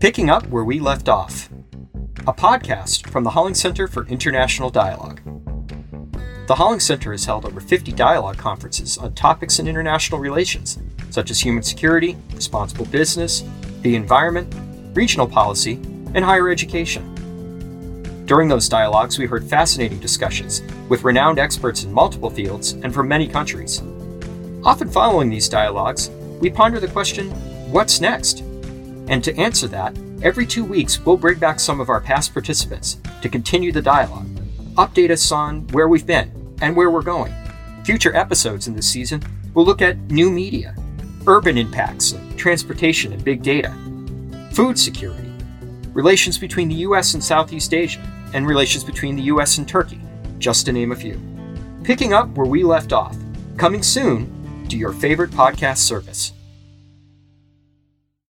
Picking up where we left off, a podcast from the Hollings Center for International Dialogue. The Hollings Center has held over 50 dialogue conferences on topics in international relations, such as human security, responsible business, the environment, regional policy, and higher education. During those dialogues, we heard fascinating discussions with renowned experts in multiple fields and from many countries. Often following these dialogues, we ponder the question what's next? And to answer that, every two weeks we'll bring back some of our past participants to continue the dialogue, update us on where we've been and where we're going. Future episodes in this season will look at new media, urban impacts of transportation and big data, food security, relations between the US and Southeast Asia, and relations between the US and Turkey, just to name a few. Picking up where we left off, coming soon to your favorite podcast service.